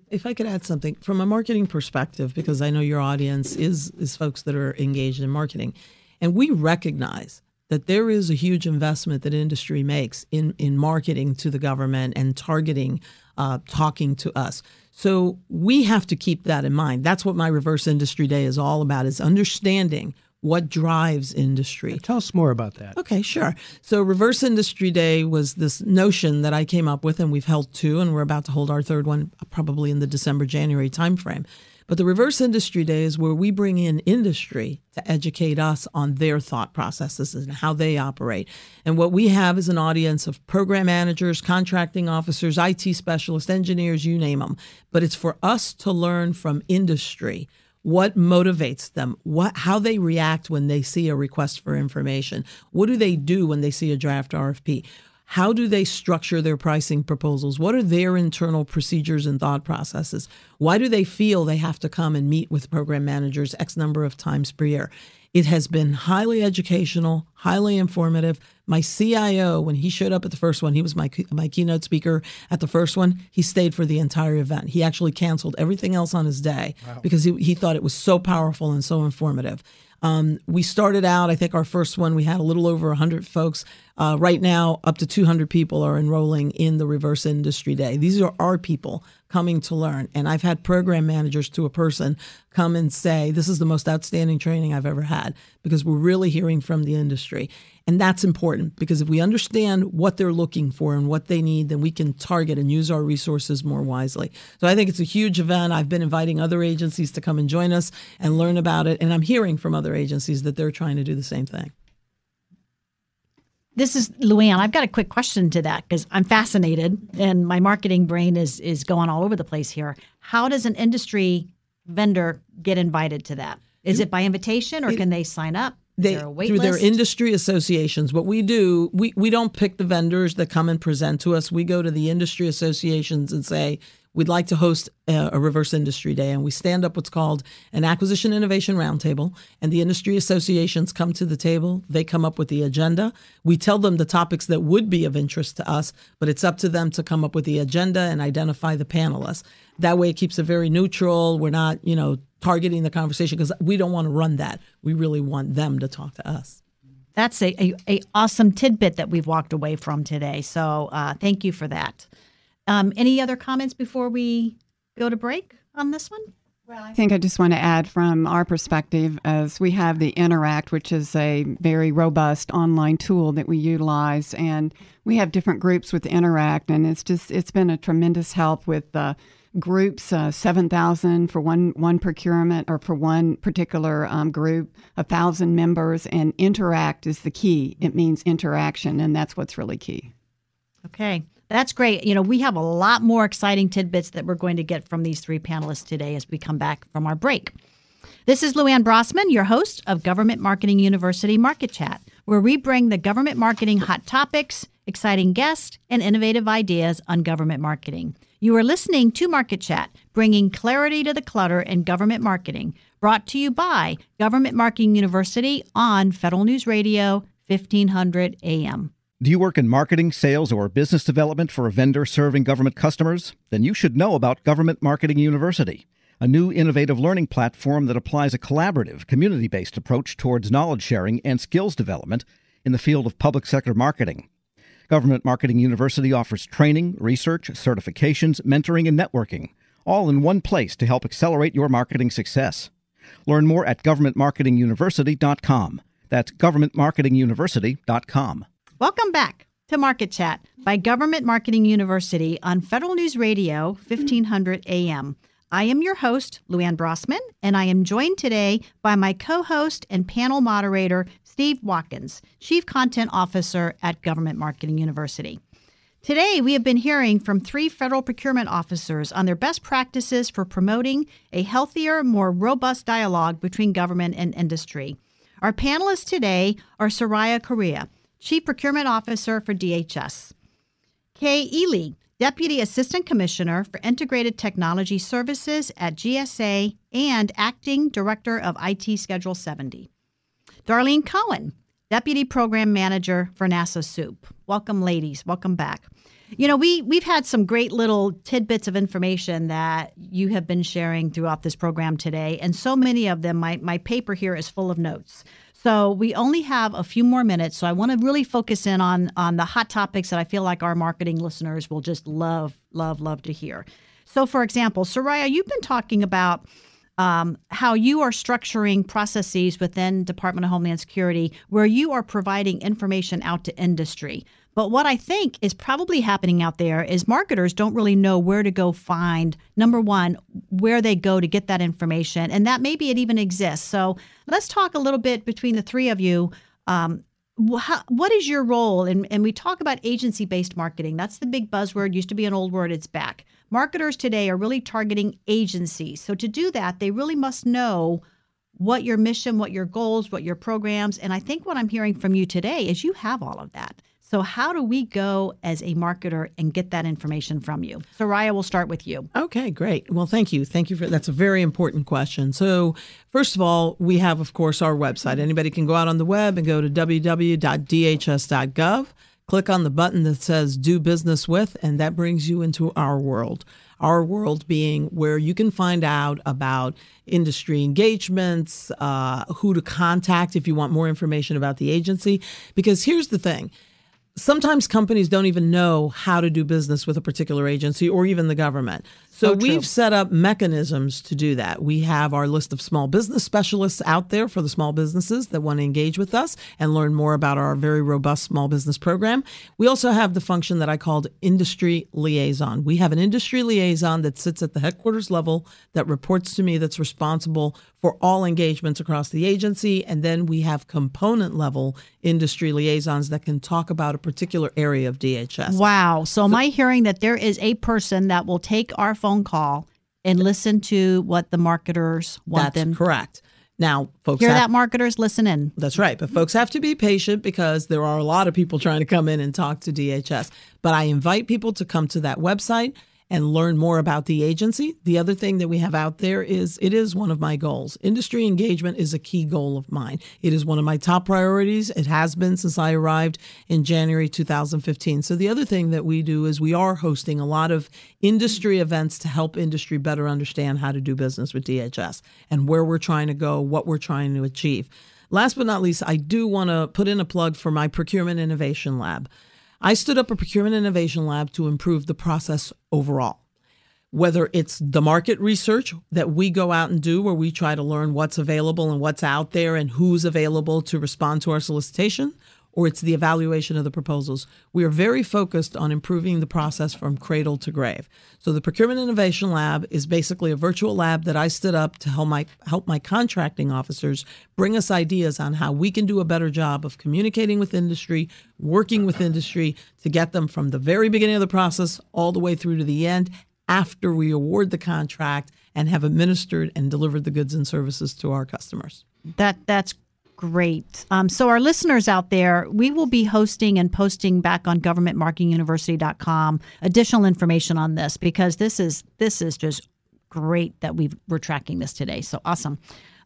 [SPEAKER 4] If I could add something from a marketing perspective, because I know your audience is is folks that are engaged in marketing, and we recognize that there is a huge investment that industry makes in in marketing to the government and targeting, uh, talking to us. So we have to keep that in mind. That's what my reverse industry day is all about: is understanding what drives industry.
[SPEAKER 3] Tell us more about that.
[SPEAKER 4] Okay, sure. So, Reverse Industry Day was this notion that I came up with, and we've held two, and we're about to hold our third one probably in the December January timeframe. But the Reverse Industry Day is where we bring in industry to educate us on their thought processes and how they operate. And what we have is an audience of program managers, contracting officers, IT specialists, engineers, you name them. But it's for us to learn from industry what motivates them what how they react when they see a request for information what do they do when they see a draft rfp how do they structure their pricing proposals what are their internal procedures and thought processes why do they feel they have to come and meet with program managers x number of times per year it has been highly educational, highly informative. My CIO, when he showed up at the first one, he was my my keynote speaker at the first one. He stayed for the entire event. He actually canceled everything else on his day wow. because he, he thought it was so powerful and so informative. Um, we started out, I think our first one, we had a little over 100 folks. Uh, right now, up to 200 people are enrolling in the Reverse Industry Day. These are our people coming to learn. And I've had program managers to a person come and say, This is the most outstanding training I've ever had because we're really hearing from the industry. And that's important because if we understand what they're looking for and what they need, then we can target and use our resources more wisely. So I think it's a huge event. I've been inviting other agencies to come and join us and learn about it. And I'm hearing from other agencies that they're trying to do the same thing.
[SPEAKER 2] This is Lou Ann. I've got a quick question to that because I'm fascinated and my marketing brain is is going all over the place here. How does an industry vendor get invited to that? Is it by invitation or it, can they sign up?
[SPEAKER 4] They, through
[SPEAKER 2] list?
[SPEAKER 4] their industry associations. What we do, we, we don't pick the vendors that come and present to us. We go to the industry associations and say, we'd like to host a, a, reverse industry day and we stand up what's called an acquisition innovation roundtable and the industry associations come to the table. They come up with the agenda. We tell them the topics that would be of interest to us but it's up to them to come up with the agenda and identify the panelists. That way it keeps it very neutral. We're not you know targeting the conversation because we don't want to run that. We really want them to talk to us.
[SPEAKER 2] That's a, a, a awesome tidbit that we've walked away from today. So uh, thank you for that um, any other comments before we go to break on this one?
[SPEAKER 5] Well, I think I just want to add from our perspective, as we have the Interact, which is a very robust online tool that we utilize, and we have different groups with Interact, and it's just it's been a tremendous help with uh, groups, uh, seven thousand for one one procurement or for one particular um, group, a thousand members, and Interact is the key. It means interaction, and that's what's really key.
[SPEAKER 2] Okay. That's great. You know, we have a lot more exciting tidbits that we're going to get from these three panelists today as we come back from our break. This is Lou Ann Brossman, your host of Government Marketing University Market Chat, where we bring the government marketing hot topics, exciting guests, and innovative ideas on government marketing. You are listening to Market Chat, bringing clarity to the clutter in government marketing, brought to you by Government Marketing University on Federal News Radio, 1500 AM.
[SPEAKER 7] Do you work in marketing, sales, or business development for a vendor serving government customers? Then you should know about Government Marketing University, a new innovative learning platform that applies a collaborative, community based approach towards knowledge sharing and skills development in the field of public sector marketing. Government Marketing University offers training, research, certifications, mentoring, and networking, all in one place to help accelerate your marketing success. Learn more at governmentmarketinguniversity.com. That's governmentmarketinguniversity.com.
[SPEAKER 2] Welcome back to Market Chat by Government Marketing University on Federal News Radio, 1500 AM. I am your host, Lou Ann Brossman, and I am joined today by my co host and panel moderator, Steve Watkins, Chief Content Officer at Government Marketing University. Today, we have been hearing from three federal procurement officers on their best practices for promoting a healthier, more robust dialogue between government and industry. Our panelists today are Soraya Correa, Chief Procurement Officer for DHS, Kay Ely, Deputy Assistant Commissioner for Integrated Technology Services at GSA and Acting Director of IT Schedule 70, Darlene Cohen, Deputy Program Manager for NASA SEWP. Welcome, ladies. Welcome back. You know, we we've had some great little tidbits of information that you have been sharing throughout this program today, and so many of them. My my paper here is full of notes. So we only have a few more minutes, so I want to really focus in on on the hot topics that I feel like our marketing listeners will just love, love, love to hear. So, for example, Soraya, you've been talking about um, how you are structuring processes within Department of Homeland Security where you are providing information out to industry. But what I think is probably happening out there is marketers don't really know where to go find, number one, where they go to get that information. And that maybe it even exists. So let's talk a little bit between the three of you. Um, what is your role? And, and we talk about agency based marketing. That's the big buzzword, used to be an old word, it's back. Marketers today are really targeting agencies. So to do that, they really must know what your mission, what your goals, what your programs. And I think what I'm hearing from you today is you have all of that. So, how do we go as a marketer and get that information from you? Soraya, we'll start with you.
[SPEAKER 4] Okay, great. Well, thank you. Thank you for that's a very important question. So, first of all, we have, of course, our website. Anybody can go out on the web and go to www.dhs.gov, click on the button that says Do Business With, and that brings you into our world. Our world being where you can find out about industry engagements, uh, who to contact if you want more information about the agency. Because here's the thing sometimes companies don't even know how to do business with a particular agency or even the government. So, oh, so we've set up mechanisms to do that. We have our list of small business specialists out there for the small businesses that want to engage with us and learn more about our very robust small business program. We also have the function that I called industry liaison. We have an industry liaison that sits at the headquarters level that reports to me that's responsible for all engagements across the agency. And then we have component level industry liaisons that can talk about a particular area of DHS.
[SPEAKER 2] Wow. So, so am I hearing that there is a person that will take our phone call and listen to what the marketers want
[SPEAKER 4] That's
[SPEAKER 2] them.
[SPEAKER 4] correct. Now, folks
[SPEAKER 2] hear
[SPEAKER 4] have,
[SPEAKER 2] that marketers listen in.
[SPEAKER 4] That's right, but folks have to be patient because there are a lot of people trying to come in and talk to DHS. But I invite people to come to that website and learn more about the agency. The other thing that we have out there is it is one of my goals. Industry engagement is a key goal of mine. It is one of my top priorities. It has been since I arrived in January 2015. So the other thing that we do is we are hosting a lot of industry events to help industry better understand how to do business with DHS and where we're trying to go, what we're trying to achieve. Last but not least, I do want to put in a plug for my procurement innovation lab. I stood up a procurement innovation lab to improve the process overall. Whether it's the market research that we go out and do, where we try to learn what's available and what's out there and who's available to respond to our solicitation, or it's the evaluation of the proposals. We are very focused on improving the process from cradle to grave. So the Procurement Innovation Lab is basically a virtual lab that I stood up to help my help my contracting officers bring us ideas on how we can do a better job of communicating with industry, working with industry to get them from the very beginning of the process all the way through to the end after we award the contract and have administered and delivered the goods and services to our customers.
[SPEAKER 2] That that's great. Um, so our listeners out there, we will be hosting and posting back on governmentmarketinguniversity.com additional information on this because this is this is just great that we we're tracking this today. So awesome.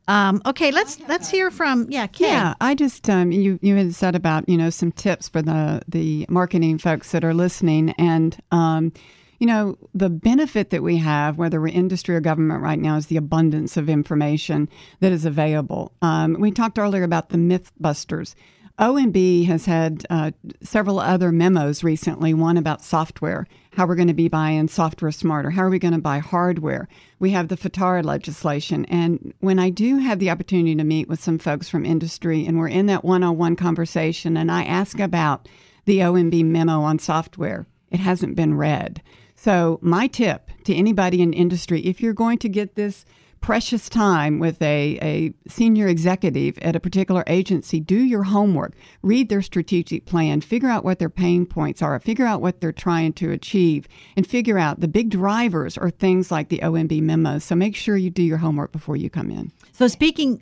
[SPEAKER 2] Um, okay, let's let's hear from yeah, Kay.
[SPEAKER 5] Yeah, I just um, you you had said about you know some tips for the the marketing folks that are listening, and um, you know the benefit that we have, whether we're industry or government right now, is the abundance of information that is available. Um, we talked earlier about the MythBusters. OMB has had uh, several other memos recently, one about software, how we're going to be buying software smarter, how are we going to buy hardware. We have the FITARA legislation. And when I do have the opportunity to meet with some folks from industry and we're in that one on one conversation and I ask about the OMB memo on software, it hasn't been read. So, my tip to anybody in industry if you're going to get this precious time with a, a senior executive at a particular agency, do your homework, read their strategic plan, figure out what their pain points are, figure out what they're trying to achieve, and figure out the big drivers are things like the OMB memos. So make sure you do your homework before you come in.
[SPEAKER 2] So speaking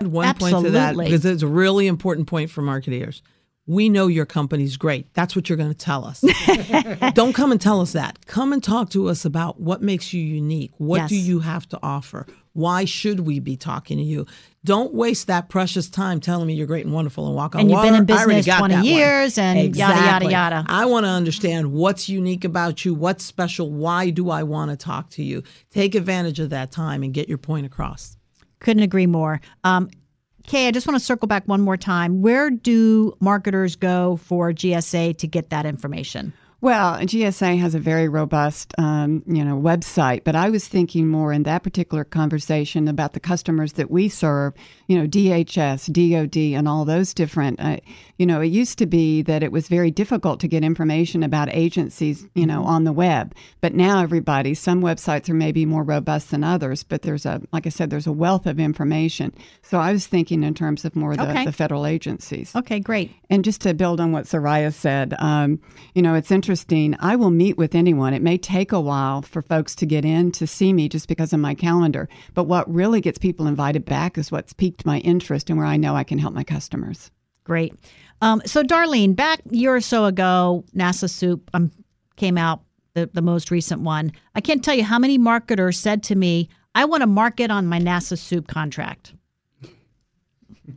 [SPEAKER 4] one
[SPEAKER 2] Absolutely.
[SPEAKER 4] point to that because it's a really important point for marketeers. We know your company's great. That's what you're going to tell us. Don't come and tell us that. Come and talk to us about what makes you unique. What
[SPEAKER 2] Yes.
[SPEAKER 4] do you have to offer? Why should we be talking to you? Don't waste that precious time telling me you're great and wonderful and walk on
[SPEAKER 2] And you've been in business 20
[SPEAKER 4] that one.
[SPEAKER 2] years and yada, yada, yada.
[SPEAKER 4] I want to understand what's unique about you, what's special, why do I want to talk to you? Take advantage of that time and get your point across.
[SPEAKER 2] Couldn't agree more. Um, Kay, I just want to circle back one more time. Where do marketers go for GSA to get that information?
[SPEAKER 5] Well, GSA has a very robust, um, you know, website. But I was thinking more in that particular conversation about the customers that we serve. You know, DHS, DoD, and all those different. Uh, you know, it used to be that it was very difficult to get information about agencies, you know, on the web. But now everybody, some websites are maybe more robust than others. But there's a, like I said, there's a wealth of information. So I was thinking in terms of more the,
[SPEAKER 2] Okay.
[SPEAKER 5] the federal agencies.
[SPEAKER 2] Okay, great.
[SPEAKER 5] And just to build on what Soraya said, um, you know, it's interesting. I will meet with anyone. It may take a while for folks to get in to see me just because of my calendar. But what really gets people invited back is what's piqued my interest and where I know I can help my customers.
[SPEAKER 2] Great. Um, so, Darlene, back a year or so ago, NASA SEWP um, came out, the, the most recent one. I can't tell you how many marketers said to me, I want to market on my NASA SEWP contract.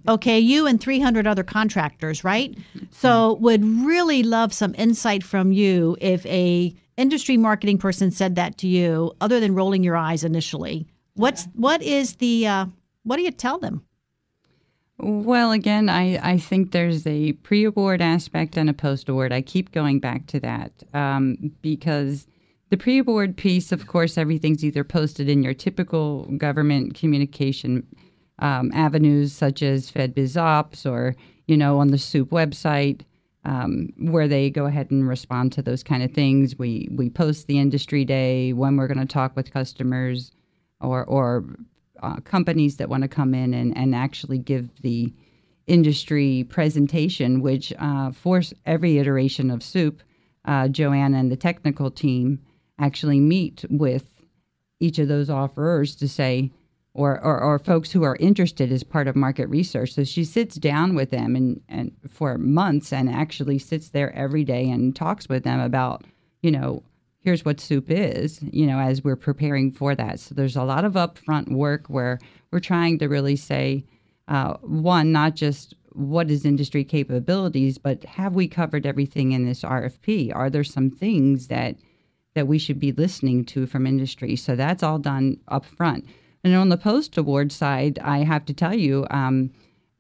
[SPEAKER 2] Okay, you and 300 other contractors, right? So, would really love some insight from you if a industry marketing person said that to you, other than rolling your eyes initially. What's what is the uh, what do you tell them?
[SPEAKER 6] Well, again, I, I think there's a pre award aspect and a post award. I keep going back to that um, because the pre award piece, of course, everything's either posted in your typical government communication um, avenues, such as FedBizOpps or, you know, on the SEWP website. Um, where they go ahead and respond to those kind of things. We we post the industry day when we're going to talk with customers, or or uh, companies that want to come in and, and actually give the industry presentation, which uh, for every iteration of SEWP, uh, Joanne and the technical team actually meet with each of those offerers to say, or, or, or folks who are interested as part of market research. So she sits down with them and, and for months and actually sits there every day and talks with them about, you know, here's what SEWP is, you know, as we're preparing for that. So there's a lot of upfront work where we're trying to really say, uh, one, not just what is industry capabilities, but have we covered everything in this RFP? Are there some things that that we should be listening to from industry? So that's all done up front. And on the post award side, I have to tell you, um,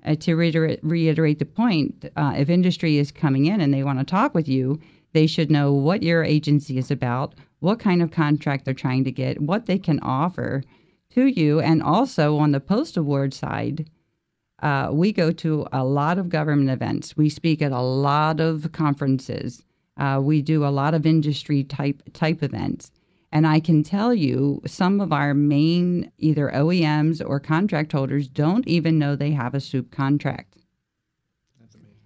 [SPEAKER 6] uh, to reiterate, reiterate the point, uh, if industry is coming in and they want to talk with you, they should know what your agency is about, what kind of contract they're trying to get, what they can offer to you. And also on the post award side, uh, we go to a lot of government events. We speak at a lot of conferences. Uh, we do a lot of industry type type events. And I can tell you, some of our main either OEMs or contract holders don't even know they have a SEWP contract,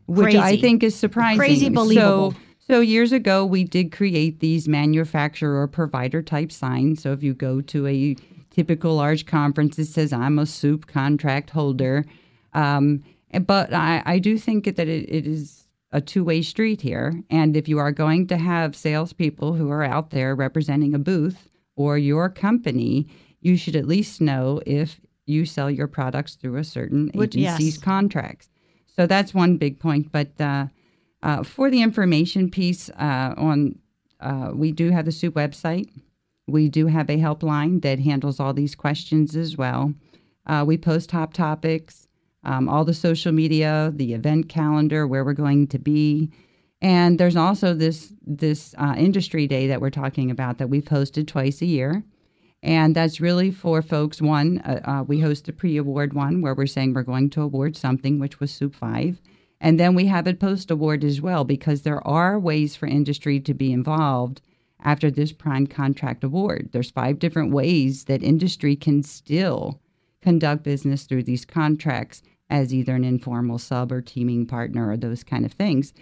[SPEAKER 6] which I think is surprising.
[SPEAKER 2] Crazy believable.
[SPEAKER 6] So, So years ago, we did create these manufacturer or provider type signs. So if you go to a typical large conference, it says, I'm a SEWP contract holder. Um, but I, I, do think that it, it is a two way street here. And if you are going to have salespeople who are out there representing a booth or your company, you should at least know if you sell your products through a certain agency's yes. contracts. So that's one big point. But uh, uh, for the information piece uh, on, uh, we do have the SEWP website. We do have a helpline that handles all these questions as well. Uh, we post top topics, um, all the social media, the event calendar, where we're going to be, and there's also this this uh, industry day that we're talking about that we've hosted twice a year. And that's really for folks. One, uh, uh, we host a pre award one where we're saying we're going to award something, which was SEWP 5. And then we have a post award as well because there are ways for industry to be involved after this prime contract award. There's five different ways that industry can still conduct business through these contracts as either an informal sub or teaming partner or those kind of things.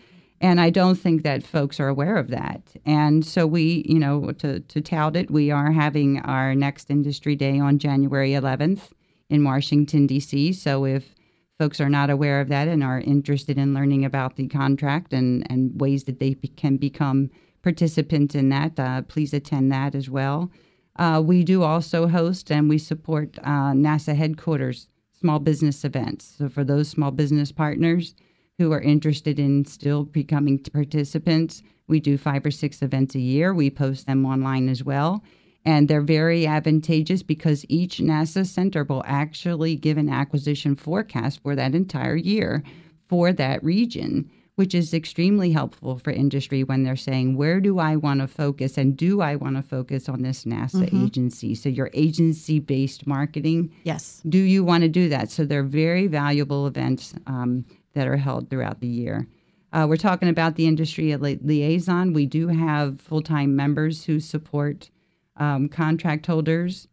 [SPEAKER 6] And I don't think that folks are aware of that. And so we, you know, to, to tout it, we are having our next industry day on January 11th in Washington, D.C. So if folks are not aware of that and are interested in learning about the contract and, and ways that they be, can become participants in that, uh, please attend that as well. Uh, we do also host and we support uh, NASA headquarters small business events. So for those small business partners who are interested in still becoming participants, we do five or six events a year. We post them online as well. And they're very advantageous because each NASA center will actually give an acquisition forecast for that entire year for that region, which is extremely helpful for industry when they're saying, where do I want to focus and do I want to focus on this NASA mm-hmm. agency? So, your agency based marketing.
[SPEAKER 2] Yes.
[SPEAKER 6] Do you want to do that? So, they're very valuable events um, that are held throughout the year. Uh, we're talking about the industry li- liaison. We do have full time members who support um, contract holders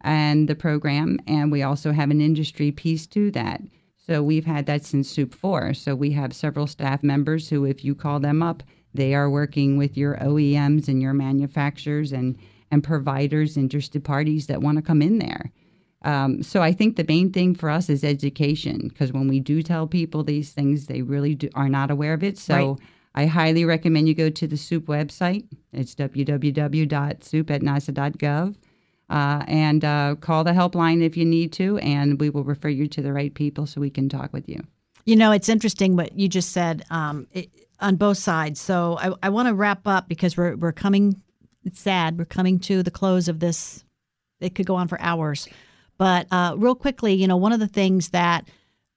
[SPEAKER 6] and the program. And we also have an industry piece to that. So we've had that since SEWP 4. So we have several staff members who, if you call them up, they are working with your OEMs and your manufacturers and, and providers, interested parties that want to come in there. Um, so I think the main thing for us is education because when we do tell people these things, they really do, are not aware of it. So right. I highly recommend you go to the SEWP website. It's www.sewp@nasa.gov. Uh, and uh, call the helpline if you need to, and we will refer you to the right people so we can talk with you.
[SPEAKER 2] You know, it's interesting what you just said um, it, on both sides. So I, I want to wrap up because we're, we're coming, it's sad, we're coming to the close of this. It could go on for hours. But uh, real quickly, you know, one of the things that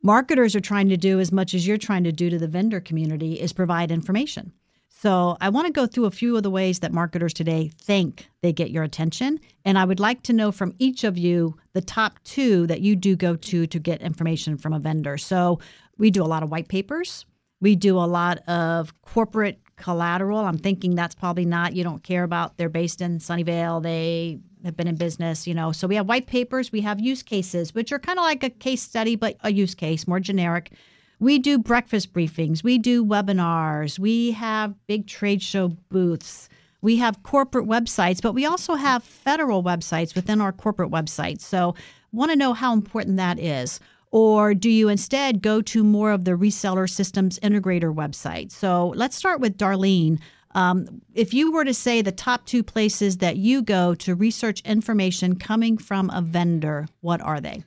[SPEAKER 2] marketers are trying to do as much as you're trying to do to the vendor community is provide information. So I want to go through a few of the ways that marketers today think they get your attention. And I would like to know from each of you the top two that you do go to to get information from a vendor. So we do a lot of white papers. We do a lot of corporate collateral. I'm thinking that's probably not, you don't care about, they're based in Sunnyvale, they have been in business, you know. So we have white papers, we have use cases, which are kind of like a case study, but a use case, more generic. We do breakfast briefings, we do webinars, we have big trade show booths. We have corporate websites, but we also have federal websites within our corporate websites. So, want to know how important that is. Or do you instead go to more of the reseller systems integrator website? So, let's start with Darlene. Um, if you were to say the top two places that you go to research information coming from a vendor, what are they?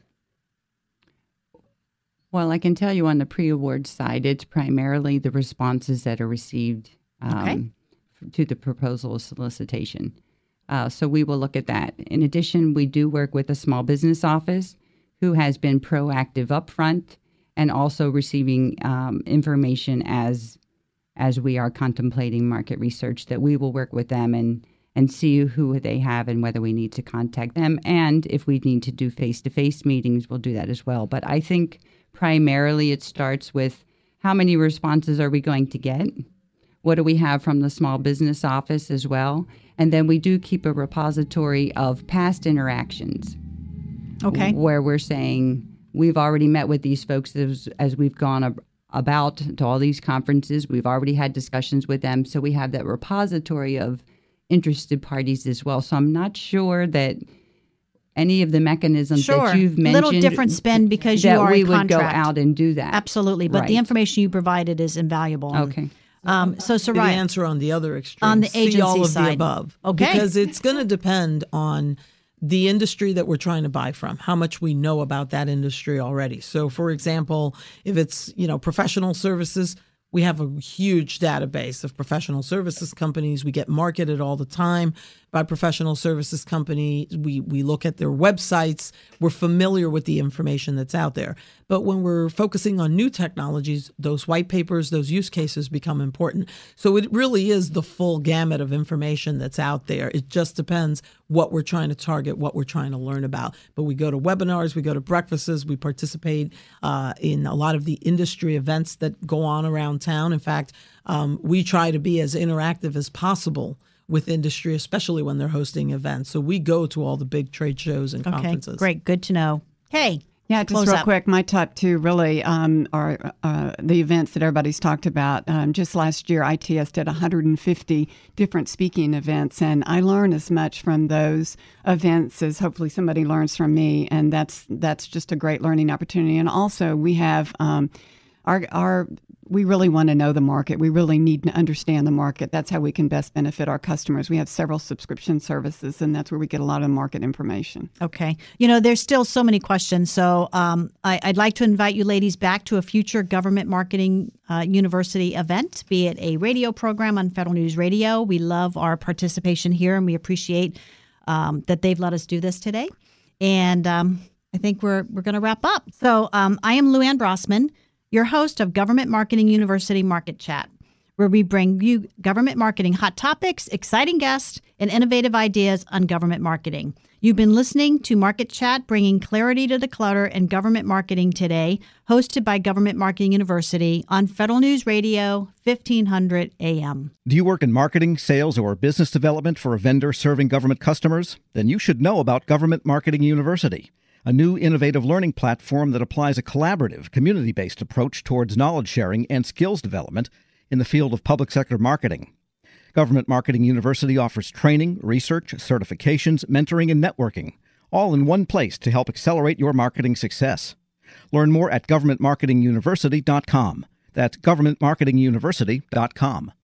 [SPEAKER 6] Well, I can tell you on the pre award side, it's primarily the responses that are received um, okay. to the proposal solicitation. Uh, so we will look at that. In addition, we do work with a small business office who has been proactive upfront and also receiving um, information as as we are contemplating market research that we will work with them and and see who they have and whether we need to contact them and if we need to do face-to-face meetings we'll do that as well but i think primarily it starts with how many responses are we going to get what do we have from the small business office as well and then we do keep a repository of past interactions
[SPEAKER 2] okay
[SPEAKER 6] where we're saying we've already met with these folks as, as we've gone about to all these conferences. We've already had discussions with them. So we have that repository of interested parties as well. So I'm not sure that any of the mechanisms
[SPEAKER 2] sure.
[SPEAKER 6] that you've mentioned.
[SPEAKER 2] Little different spin because you
[SPEAKER 6] that
[SPEAKER 2] are
[SPEAKER 6] we
[SPEAKER 2] a
[SPEAKER 6] would go out and do that.
[SPEAKER 2] Absolutely, but the information you provided is invaluable.
[SPEAKER 6] Okay.
[SPEAKER 2] Um, so,
[SPEAKER 4] The answer on the other extreme.
[SPEAKER 2] On the
[SPEAKER 4] see all
[SPEAKER 2] agency
[SPEAKER 4] of
[SPEAKER 2] side.
[SPEAKER 4] the above.
[SPEAKER 2] Okay.
[SPEAKER 4] Because it's going to depend on the industry that we're trying to buy from, how much we know about that industry already. So, for example, if it's you know professional services, we have a huge database of professional services companies. We get marketed all the time by professional services companies. We we look at their websites. We're familiar with the information that's out there. But when we're focusing on new technologies, those white papers, those use cases become important. So it really is the full gamut of information that's out there. It just depends what we're trying to target, what we're trying to learn about. But we go to webinars, we go to breakfasts, we participate uh, in a lot of the industry events that go on around town. In fact, um, we try to be as interactive as possible with industry, especially when they're hosting events. So we go to all the big trade shows and
[SPEAKER 2] okay,
[SPEAKER 4] conferences.
[SPEAKER 2] great, good to know. Hey,
[SPEAKER 5] Yeah, just
[SPEAKER 2] close
[SPEAKER 5] real
[SPEAKER 2] up.
[SPEAKER 5] quick, my top two really um, are uh, the events that everybody's talked about. Um, just last year, ITS did 150 different speaking events, and I learn as much from those events as hopefully somebody learns from me, and that's that's just a great learning opportunity. And also, we have um, our our we really want to know the market. We really need to understand the market. That's how we can best benefit our customers. We have several subscription services, and that's where we get a lot of market information.
[SPEAKER 2] Okay. You know, there's still so many questions. So um, I, I'd like to invite you ladies back to a future Government Marketing uh, University event, be it a radio program on Federal News Radio. We love our participation here and we appreciate um, that they've let us do this today. And um, I think we're, we're going to wrap up. So um, I am Lou Ann Brossman, your host of Government Marketing University Market Chat where we bring you government marketing hot topics, exciting guests, and innovative ideas on government marketing. You've been listening to Market Chat, bringing clarity to the clutter in government marketing today, hosted by Government Marketing University on Federal News Radio, 1500 AM.
[SPEAKER 7] Do you work in marketing, sales, or business development for a vendor serving government customers? Then you should know about Government Marketing University, a new innovative learning platform that applies a collaborative, community based approach towards knowledge sharing and skills development in the field of public sector marketing. Government Marketing University offers training, research, certifications, mentoring, and networking, all in one place to help accelerate your marketing success. Learn more at governmentmarketinguniversity.com. That's governmentmarketinguniversity.com.